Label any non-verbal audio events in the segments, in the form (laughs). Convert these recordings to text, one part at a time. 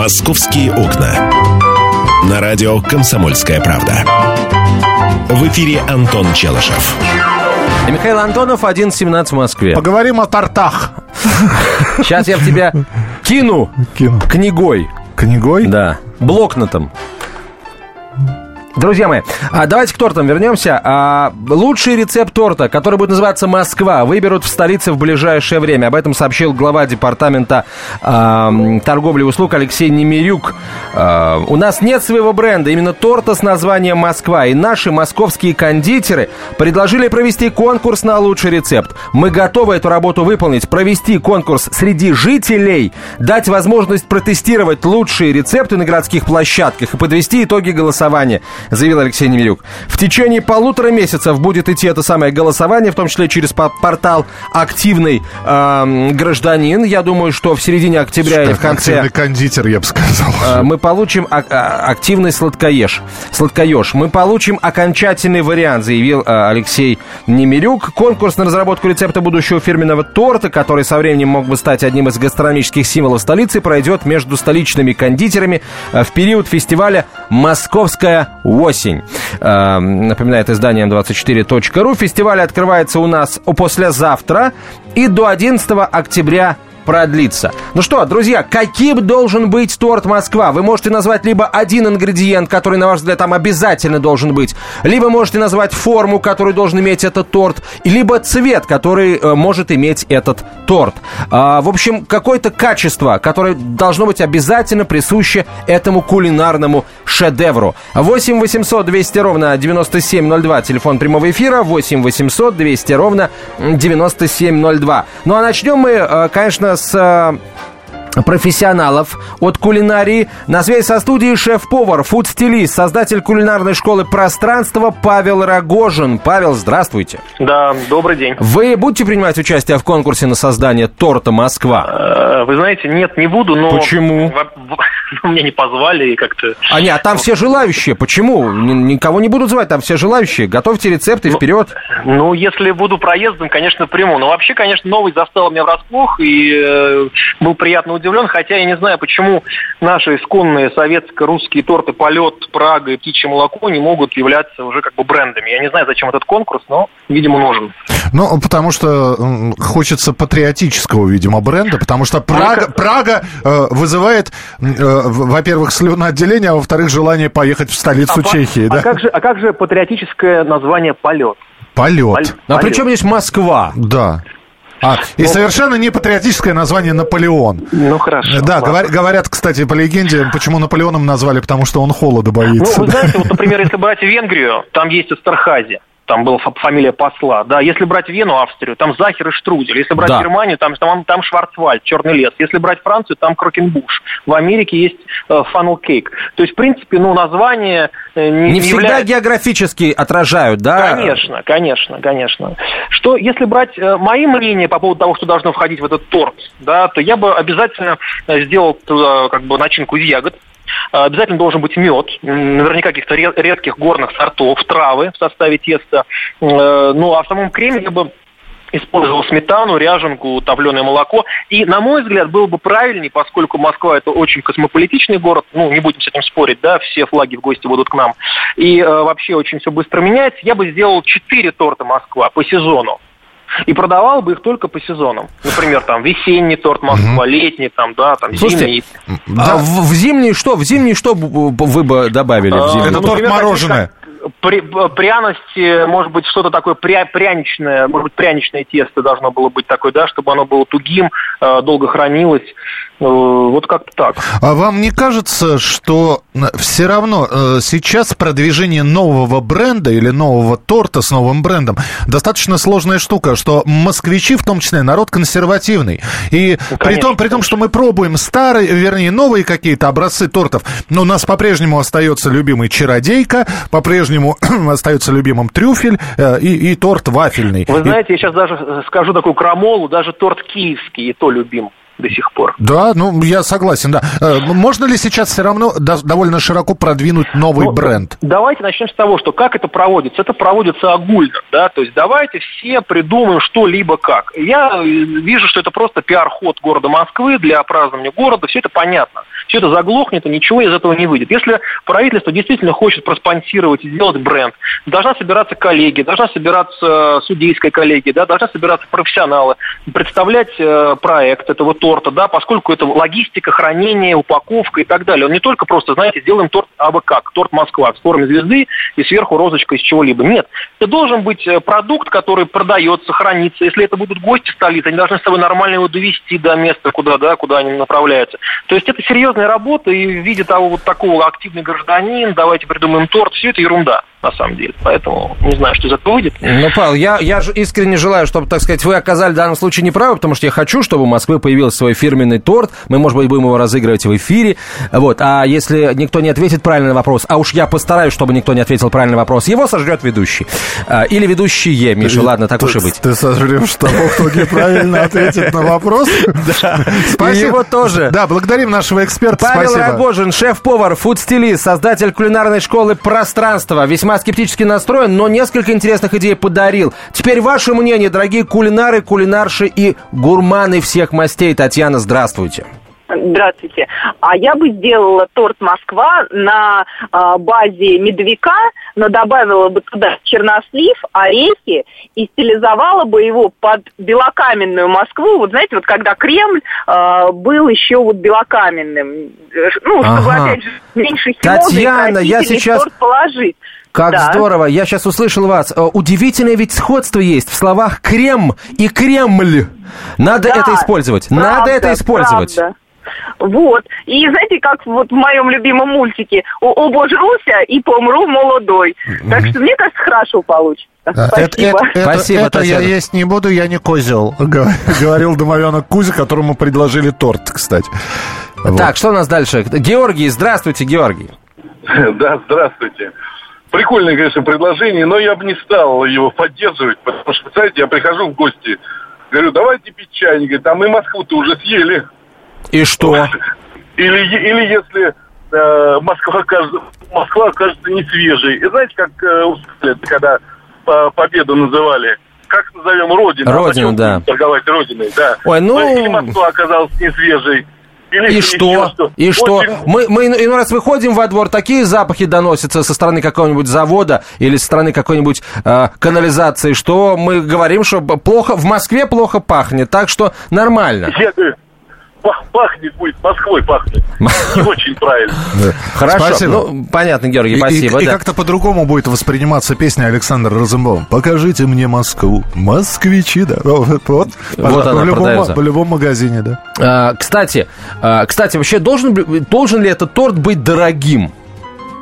«Московские окна». На радио «Комсомольская правда». В эфире Антон Челышев. И Михаил Антонов, 11.17 в Москве. Поговорим о тортах. Сейчас я в тебя кину, Кину. книгой. Книгой? Да, блокнотом. Друзья мои, а давайте к тортам вернемся. А, лучший рецепт торта, который будет называться «Москва», выберут в столице в ближайшее время. Об этом сообщил глава департамента а, торговли и услуг Алексей Немирюк. У нас нет своего бренда, именно торта с названием «Москва». И наши московские кондитеры предложили провести конкурс на лучший рецепт. Мы готовы эту работу выполнить, провести конкурс среди жителей, дать возможность протестировать лучшие рецепты на городских площадках и подвести итоги голосования заявил Алексей Немирюк. В течение полутора месяцев будет идти это самое голосование, в том числе через по- портал «Активный эм, гражданин». Я думаю, что в середине октября или в конце... Активный кондитер, я бы сказал. Э, Мы получим а- а- активный сладкоеж. Сладкоеж. Мы получим окончательный вариант, заявил э, Алексей Немирюк. Конкурс на разработку рецепта будущего фирменного торта, который со временем мог бы стать одним из гастрономических символов столицы, пройдет между столичными кондитерами э, в период фестиваля «Московская осень». Э, Напоминает издание m24.ru. Фестиваль открывается у нас послезавтра и до 11 октября продлится. Ну что, друзья, каким должен быть торт Москва? Вы можете назвать либо один ингредиент, который, на ваш взгляд, там обязательно должен быть, либо можете назвать форму, которую должен иметь этот торт, либо цвет, который э, может иметь этот торт. А, в общем, какое-то качество, которое должно быть обязательно присуще этому кулинарному шедевру. 8 800 200 ровно 9702, телефон прямого эфира, 8 800 200 ровно 9702. Ну а начнем мы, э, конечно, с профессионалов от кулинарии. На связи со студией шеф-повар, фуд-стилист, создатель кулинарной школы «Пространство» Павел Рогожин. Павел, здравствуйте. Да, добрый день. Вы будете принимать участие в конкурсе на создание торта «Москва»? Э, Вы знаете, нет, не буду, но... Почему? (laughs) (laughs) Меня не позвали и как-то... А нет, а там все желающие. Почему? Никого не будут звать, там все желающие. Готовьте рецепты вперед. Ну, если буду проездом, конечно, приму. Но вообще, конечно, новость застала меня врасплох и э, был приятно удивлен. Хотя я не знаю, почему наши исконные советско-русские торты «Полет», «Прага» и «Птичье молоко» не могут являться уже как бы брендами. Я не знаю, зачем этот конкурс, но, видимо, нужен. Ну, потому что хочется патриотического, видимо, бренда, потому что Прага, как- Прага э, вызывает, э, во-первых, слюноотделение, а во-вторых, желание поехать в столицу А по- Чехии, а да? как же, а как же патриотическое название «Полет»? Полет. Полет. Ну, а при чем здесь Москва? Да. А, и совершенно не патриотическое название Наполеон. Ну, хорошо. Да, говор- говорят, кстати, по легенде, почему Наполеоном назвали, потому что он холода Ну, боится. вы да. знаете, (laughs) вот, например, если брать Венгрию, там есть Эстерхази. Там была фа- фамилия посла. Да, если брать Вену, Австрию, там Захер и Штрудель. Если брать Да. Германию, там, там, там Шварцвальд, Черный лес. Если брать Францию, там Крокенбуш. В Америке есть э, Funnel Cake. То есть, в принципе, ну, название э, не, Не всегда является- географически отражают, да? Конечно, конечно, конечно. Что, если брать э, мои мнения по поводу того, что должно входить в этот торт, да, то я бы обязательно э, сделал туда как бы начинку из ягод. Э, Обязательно должен быть мед, наверняка каких-то ре- редких горных сортов, травы в составе теста. Э, Ну, а в самом креме я бы использовал сметану, ряженку, топленое молоко. И, на мой взгляд, было бы правильнее, поскольку Москва это очень космополитичный город, ну, не будем с этим спорить, да, все флаги в гости будут к нам. И э, вообще очень все быстро меняется. Я бы сделал четыре торта Москва по сезону. И продавал бы их только по сезонам. Например, там весенний торт Москва, летний, там, да, там Слушайте, зимний. А в, в зимний что? В зимний что вы бы добавили в А, зимний? Это торт например, мороженое. При- б- пряности, может быть, что-то такое пря- пряничное, может быть, пряничное тесто должно было быть такое, да, чтобы оно было тугим, э, долго хранилось. Э, Вот как-то так. А вам не кажется, что все равно э, сейчас продвижение нового бренда или нового торта с новым брендом достаточно сложная штука, что москвичи, в том числе, народ консервативный. И при, Ну, конечно, том, при том, что мы пробуем старые, вернее, новые какие-то образцы тортов, но у нас по-прежнему остается любимый чародейка, по-прежнему (clears throat) остается любимым трюфель э, и, и торт вафельный. Вы знаете, я сейчас даже скажу такую крамолу, даже торт киевский и то любим до сих пор. Да, ну я согласен, да. Э, Можно ли сейчас все равно до- довольно широко продвинуть новый Ну, бренд? Давайте начнем с того, что как это проводится. Это проводится огульно, да, то есть давайте все придумаем что-либо как. Я э, вижу, что это просто пиар-ход города Москвы для празднования города, все это понятно. Все это заглохнет, и ничего из этого не выйдет. Если правительство действительно хочет проспонсировать и сделать бренд, должна собираться коллеги, должна собираться судейская коллегия, да, должны собираться профессионалы, представлять э, проект этого торта, да, поскольку это логистика, хранение, упаковка и так далее. Он не только просто, знаете, сделаем торт абы как, торт Москва с формой звезды и сверху розочка из чего-либо. Нет, это должен быть э, продукт, который продается, хранится. Если это будут гости столицы, они должны с собой нормально его довести до места, куда, да, куда они направляются. То есть это серьезная работа, и в виде того вот такого активный гражданин, давайте придумаем торт, все это ерунда на самом деле. Поэтому не знаю, что из этого выйдет. Ну, Павел, я, я же искренне желаю, чтобы, так сказать, вы оказали в данном случае неправы, потому что я хочу, чтобы у Москвы появился свой фирменный торт. Мы, может быть, будем его разыгрывать в эфире. Вот. А если никто не ответит правильный вопрос, а уж я постараюсь, чтобы никто не ответил правильный вопрос, его сожрет ведущий. А, или ведущие, Миша, ладно, так уж и быть. Ты сожрешь того, кто неправильно ответит на вопрос? (laughs) Да. Спасибо. его тоже. Да, благодарим нашего эксперта. Павел Рогожин, шеф-повар, фуд-стилист, создатель кулинарной школы «Пространство». Весьма весьма скептически настроен, но несколько интересных идей подарил. Теперь ваше мнение, дорогие кулинары, кулинарши и гурманы всех мастей. Татьяна, здравствуйте. Здравствуйте. А я бы сделала торт Москва на э, базе медвяка, но добавила бы туда чернослив, орехи и стилизовала бы его под белокаменную Москву. Вот знаете, вот когда Кремль э, был еще вот белокаменным. Ну, чтобы, ага. опять же, меньше химоза Татьяна, я сейчас... торт положить. Как да. здорово! Я сейчас услышал вас. Э, удивительное ведь сходство есть в словах «крем» и «кремль». Надо да, это использовать. Правда, Надо это использовать. Правда. Вот. И знаете, как вот в моем любимом мультике «Обожруся и помру молодой». Так что, мне кажется, хорошо получится. Спасибо. Это, это, Спасибо, это я есть не буду, я не козел, (laughs) говорил домовенок Кузя, которому предложили торт, кстати. Так, что у нас дальше? Георгий, здравствуйте, Георгий. (laughs) Да, здравствуйте. Прикольное, конечно, предложение, но я бы не стал его поддерживать, потому что, представляете, я прихожу в гости, говорю, давайте пить чай. Они говорят, а мы Москву-то уже съели. И что? (laughs) Или, или если э, Москва, кажется, Москва кажется не свежей. И знаете, как э, когда э, победу называли? Как назовем Родину? Родину, а да. Торговать Родиной, да. Ой, ну... Или Москва оказалась не свежей. Или и что? что? И что? Очень... Мы, мы иной раз выходим во двор, такие запахи доносятся со стороны какого-нибудь завода или со стороны какой-нибудь э, канализации, что мы говорим, что плохо в Москве плохо пахнет, так что нормально. Я пахнет будет, Москвой пахнет. (laughs) Не очень правильно. Хорошо. Спасибо. Ну, понятно, Георгий, спасибо. И, и, и как-то по-другому будет восприниматься песня Александра Розенбаум. Покажите мне Москву. Москвичи, да. Вот, вот, вот она в, любом, в любом магазине, да. А, кстати, а, кстати, вообще должен, должен ли этот торт быть дорогим?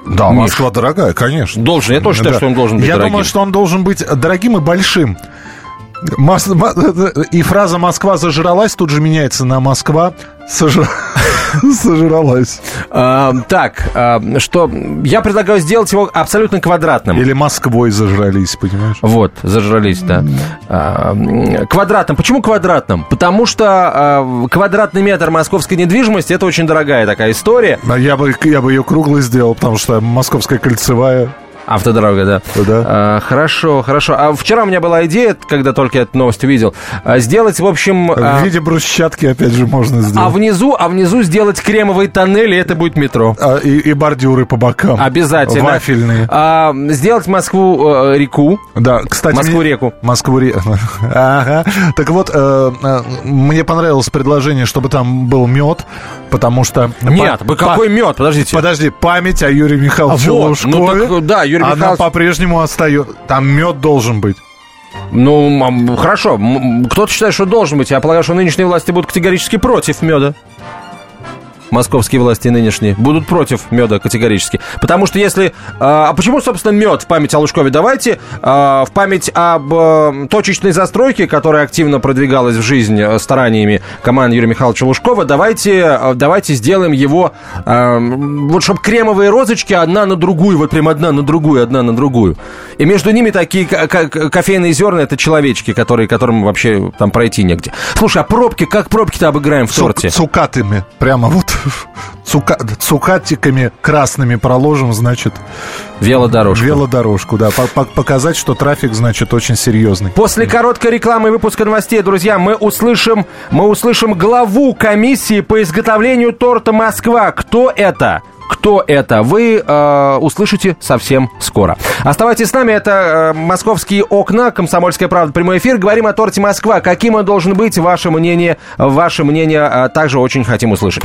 Да, Миш. Москва дорогая, конечно. Должен, я тоже считаю, да. что он должен быть Я дорогим. думаю, что он должен быть дорогим и большим. Мос... И фраза «Москва зажралась» тут же меняется на «Москва сожр... (laughs) сожралась». А, так, а, что я предлагаю сделать его абсолютно квадратным. Или Москвой зажрались, понимаешь? Вот, зажрались, да. А, квадратным. Почему квадратным? Потому что а, квадратный метр московской недвижимости это очень дорогая такая история. Я бы, я бы ее круглой сделал, потому что московская кольцевая Автодорога, да. да. А, хорошо, хорошо. А вчера у меня была идея, когда только эту новость увидел, а, сделать, в общем... В а, виде брусчатки, опять же, можно сделать. А внизу, а внизу сделать кремовые тоннели, это будет метро. А, и, и бордюры по бокам. Обязательно. Вафельные. А, сделать Москву-реку. Э, да, кстати... Москву-реку. Москву-реку. (laughs) Ага. Так вот, э, э, мне понравилось предложение, чтобы там был мед, потому что... Нет, по... какой мед? Подождите. Подожди, память о Юрии Михайловиче вот, Лужкове. Ну, так, да, Юрий Юрий Она по-прежнему остается. Там мед должен быть. Ну, хорошо. Кто-то считает, что должен быть. Я полагаю, что нынешние власти будут категорически против меда московские власти нынешние, будут против меда категорически. Потому что если... А, а почему, собственно, мед в память о Лужкове? Давайте а, в память об а, точечной застройке, которая активно продвигалась в жизнь э, стараниями команды Юрия Михайловича Лужкова, давайте, э, давайте сделаем его... Вот чтобы кремовые розочки одна на другую, вот прям одна на другую, одна на другую. И между ними такие кофейные зерна, это человечки, которые, которым вообще там пройти негде. Слушай, а пробки, как пробки-то обыграем в торте? Цукатами, прямо вот цука, цукатиками красными проложим, значит... Велодорожку. Велодорожку, да. Показать, что трафик, значит, очень серьезный. После короткой рекламы и выпуска новостей, друзья, мы услышим, мы услышим главу комиссии по изготовлению торта «Москва». Кто это? Кто это? Вы э, услышите совсем скоро. Оставайтесь с нами. Это э, «Московские окна», «Комсомольская правда», прямой эфир. Говорим о торте «Москва». Каким он должен быть? Ваше мнение, ваше мнение э, также очень хотим услышать.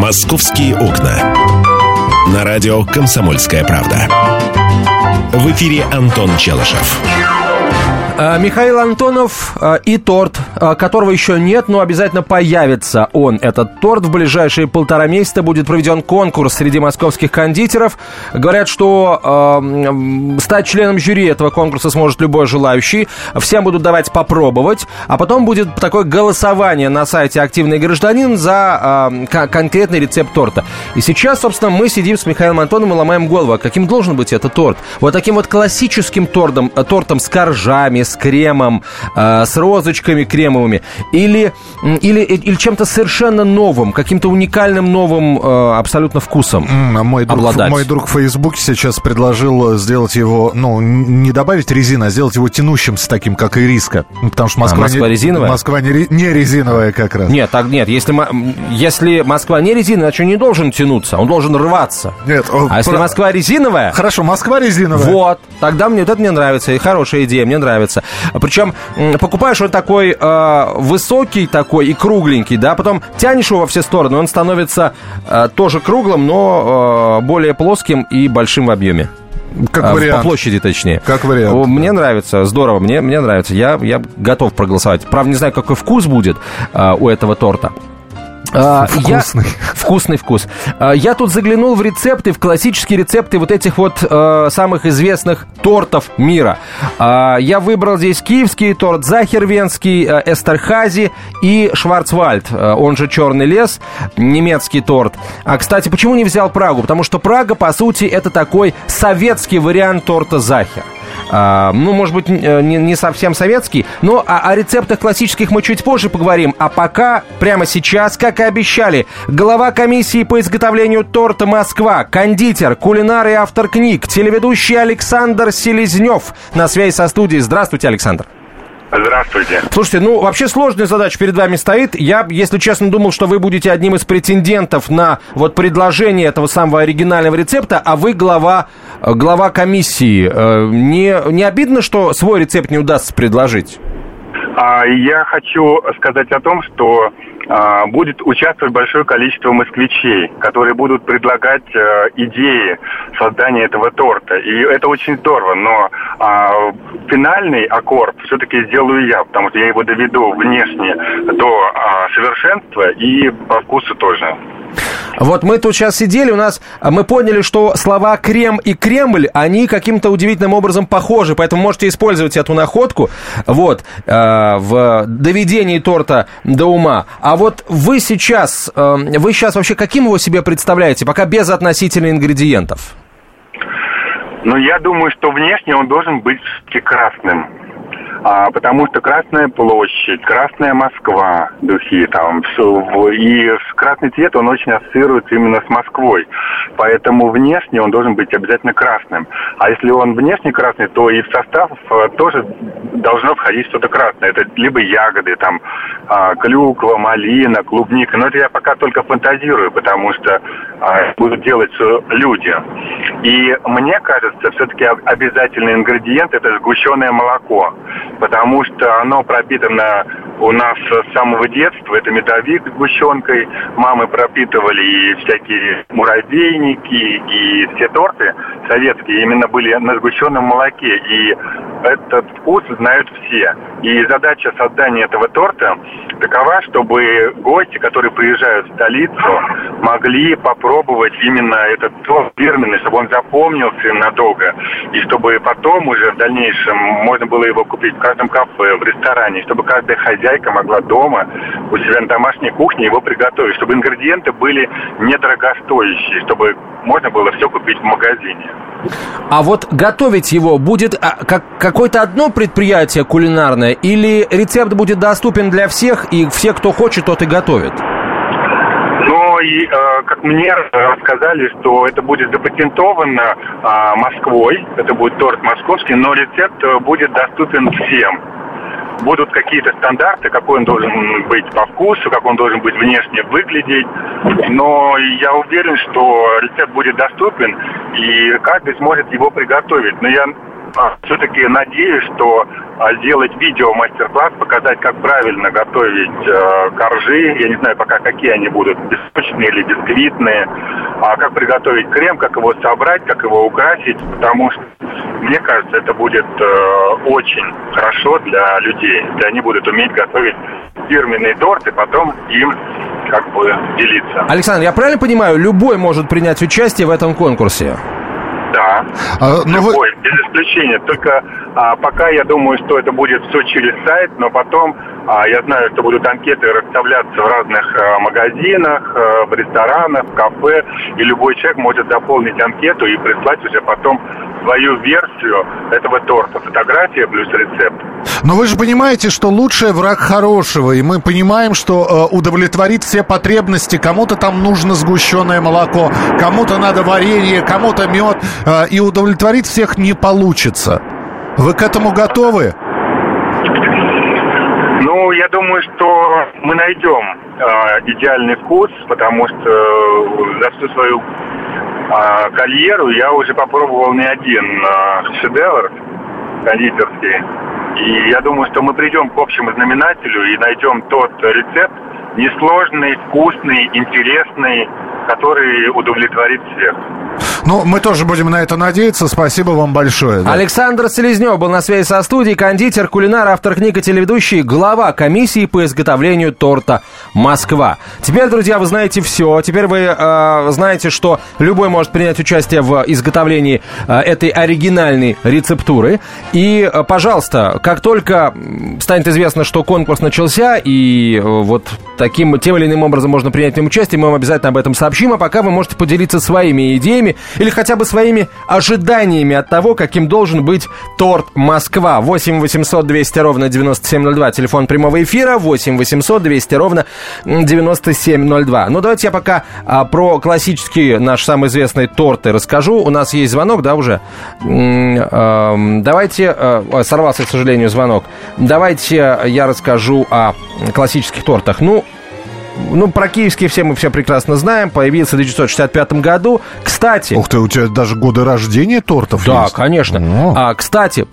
«Московские окна». На радио «Комсомольская правда». В эфире Антон Челышев. Э, Михаил Антонов э, и торт, которого еще нет, но обязательно появится он, этот торт. В ближайшие полтора месяца будет проведен конкурс среди московских кондитеров. Говорят, что э, стать членом жюри этого конкурса сможет любой желающий. Всем будут давать попробовать. А потом будет такое голосование на сайте «Активный гражданин» за э, конкретный рецепт торта. И сейчас, собственно, мы сидим с Михаилом Антоновым и ломаем голову, а каким должен быть этот торт. Вот таким вот классическим тортом, тортом с коржами, с кремом, э, с розочками кремовыми, или, или, или чем-то совершенно новым, каким-то уникальным новым э, абсолютно вкусом mm, мой друг, обладать. Мой друг в Фейсбуке сейчас предложил сделать его, ну, не добавить резину, а сделать его тянущимся таким, как и риска. Ну, потому что Москва, а Москва не, резиновая? Москва не, не резиновая как раз. Нет, так нет. Если, если Москва не резиновая, значит, он не должен тянуться, он должен рваться. Нет. А про... если Москва резиновая... Хорошо, Москва резиновая. Вот. Тогда мне вот это мне нравится. И хорошая идея, мне нравится. Причем покупаешь он такой э, высокий такой и кругленький, да, потом тянешь его во все стороны, он становится э, тоже круглым, но э, более плоским и большим в объеме. Как а, вариант. По площади, точнее. Как вариант. Мне нравится, здорово, мне, мне нравится. Я, я готов проголосовать. Правда, не знаю, какой вкус будет а, у этого торта. А, вкусный. Я... Вкусный вкус. А, я тут заглянул в рецепты, в классические рецепты вот этих вот э, самых известных тортов мира. А, я выбрал здесь киевский торт, захервенский, э, эстерхази и шварцвальд, э, он же черный лес, немецкий торт. А, кстати, почему не взял Прагу? Потому что Прага, по сути, это такой советский вариант торта захер. А, ну, может быть, э, не, не совсем советский, но о, о рецептах классических мы чуть позже поговорим. А пока, прямо сейчас, как и обещали, глава комиссии по изготовлению торта «Москва», кондитер, кулинар и автор книг, телеведущий Александр Селезнев на связи со студией. Здравствуйте, Александр. Здравствуйте. Слушайте, ну вообще сложная задача перед вами стоит. Я, если честно, думал, что вы будете одним из претендентов на вот предложение этого самого оригинального рецепта, а вы глава, глава комиссии. Э, не, не обидно, что свой рецепт не удастся предложить? А, я хочу сказать о том, что а, будет участвовать большое количество москвичей, которые будут предлагать а, идеи создания этого торта. И это очень здорово, но а, финальный аккорд все-таки сделаю я, потому что я его доведу внешне до а, совершенства и по вкусу тоже. Вот мы тут сейчас сидели, у нас мы поняли, что слова крем и Кремль, они каким-то удивительным образом похожи, поэтому можете использовать эту находку вот, э, в доведении торта до ума. А вот вы сейчас, э, вы сейчас вообще каким его себе представляете, пока без относительных ингредиентов? Ну, я думаю, что внешне он должен быть прекрасным а, потому что Красная площадь, Красная Москва, духи там, все, и красный цвет, он очень ассоциируется именно с Москвой, поэтому внешне он должен быть обязательно красным. А если он внешне красный, то и в состав э, тоже должно входить что-то красное. Это либо ягоды, там, а, клюква, малина, клубника, но это я пока только фантазирую, потому что а, будут делать люди. И мне кажется, все-таки обязательный ингредиент это сгущенное молоко потому что оно пропитано у нас с самого детства. Это медовик с сгущенкой. Мамы пропитывали и всякие муравейники, и все торты советские именно были на сгущенном молоке. И этот вкус знают все. И задача создания этого торта такова, чтобы гости, которые приезжают в столицу, могли попробовать именно этот торт фирменный, чтобы он запомнился им надолго. И чтобы потом уже в дальнейшем можно было его купить в каждом кафе, в ресторане, чтобы каждая хозяйка могла дома у себя на домашней кухне его приготовить, чтобы ингредиенты были недорогостоящие, чтобы можно было все купить в магазине. А вот готовить его будет а, как, какое-то одно предприятие кулинарное или рецепт будет доступен для всех и все, кто хочет, тот и готовит? Но и, э, как мне рассказали, что это будет запатентовано э, Москвой, это будет торт московский, но рецепт э, будет доступен всем будут какие-то стандарты, какой он должен быть по вкусу, как он должен быть внешне выглядеть. Но я уверен, что рецепт будет доступен, и каждый сможет его приготовить. Но я все-таки надеюсь, что а, сделать видео мастер-класс, показать, как правильно готовить э, коржи. Я не знаю пока, какие они будут, песочные или бисквитные. А как приготовить крем, как его собрать, как его украсить. Потому что, мне кажется, это будет э, очень хорошо для людей. Если они будут уметь готовить фирменный торт и потом им как бы делиться. Александр, я правильно понимаю, любой может принять участие в этом конкурсе? Да. А, но Любой, вы... без исключения. Только а, пока я думаю, что это будет все через сайт, но потом а, я знаю, что будут анкеты расставляться в разных а, магазинах, а, в ресторанах, в кафе, и любой человек может заполнить анкету и прислать уже потом свою версию этого торта. Фотография плюс рецепт. Но вы же понимаете, что лучший враг хорошего, и мы понимаем, что э, удовлетворит все потребности. Кому-то там нужно сгущенное молоко, кому-то надо варенье, кому-то мед, э, и удовлетворить всех не получится. Вы к этому готовы? Ну, я думаю, что мы найдем э, идеальный вкус, потому что э, за всю свою э, карьеру я уже попробовал не один э, шедевр кондитерский. И я думаю, что мы придем к общему знаменателю и найдем тот рецепт, несложный, вкусный, интересный, который удовлетворит всех. Ну, мы тоже будем на это надеяться. Спасибо вам большое. Да. Александр Селезнев был на связи со студией, кондитер, кулинар, автор книг и телеведущий, глава комиссии по изготовлению торта «Москва». Теперь, друзья, вы знаете все. Теперь вы э, знаете, что любой может принять участие в изготовлении э, этой оригинальной рецептуры. И, э, пожалуйста, как только станет известно, что конкурс начался, и э, вот таким тем или иным образом можно принять в нем участие, мы вам обязательно об этом сообщим. А пока вы можете поделиться своими идеями или хотя бы своими ожиданиями от того, каким должен быть торт Москва. 8 800 200 ровно 9702, телефон прямого эфира, 8 800 200 ровно 9702. Ну, давайте я пока а, про классические наш самый известный торты расскажу. У нас есть звонок, да, уже? А, давайте... А, сорвался, к сожалению, звонок. Давайте я расскажу о классических тортах. Ну, ну, про киевские все мы все прекрасно знаем. Появился в 1965 году. Кстати... Ух ты, у тебя даже годы рождения тортов да, есть? Да, конечно. А, кстати,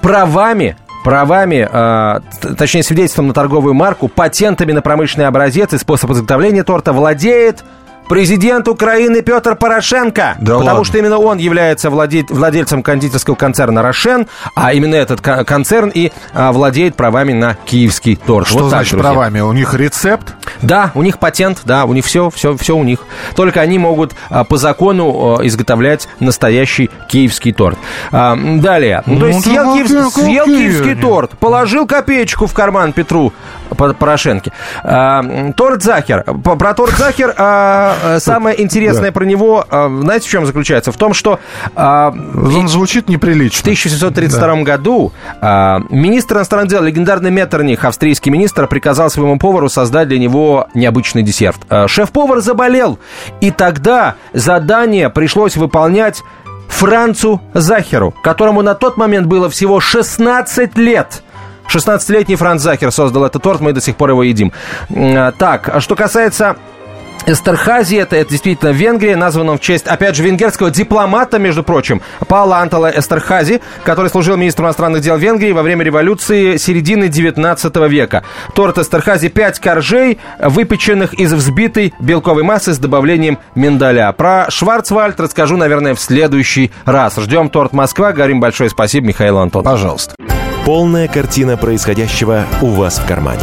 правами правами, э, точнее свидетельством на торговую марку, патентами на промышленный образец и способ изготовления торта владеет Президент Украины Петр Порошенко. Да потому ладно. что именно он является владе... владельцем кондитерского концерна «Рошен», а именно этот концерн и а, владеет правами на киевский торт. Что вот значит так, правами? У них рецепт? Да, у них патент, да, у них все, все, все у них. Только они могут а, по закону а, изготовлять настоящий киевский торт. А, далее. Ну, то есть съел, киев... съел киевский торт, положил копеечку в карман Петру Порошенко. А, торт Захер. Про торт Захер... А, самое интересное да. про него, знаете, в чем заключается? В том, что... Он звучит неприлично. В 1732 да. году министр иностранных дел, легендарный Меттерних, австрийский министр, приказал своему повару создать для него необычный десерт. Шеф-повар заболел, и тогда задание пришлось выполнять Францу Захеру, которому на тот момент было всего 16 лет. 16-летний Франц Захер создал этот торт, мы до сих пор его едим. Так, а что касается Эстерхази, это, это действительно Венгрия, названа в честь, опять же, венгерского дипломата, между прочим, Паула Антала Эстерхази, который служил министром иностранных дел Венгрии во время революции середины 19 века. Торт Эстерхази 5 коржей, выпеченных из взбитой белковой массы с добавлением миндаля. Про Шварцвальд расскажу, наверное, в следующий раз. Ждем торт Москва. Говорим большое спасибо Михаилу Антоновичу. Пожалуйста. Полная картина происходящего у вас в кармане.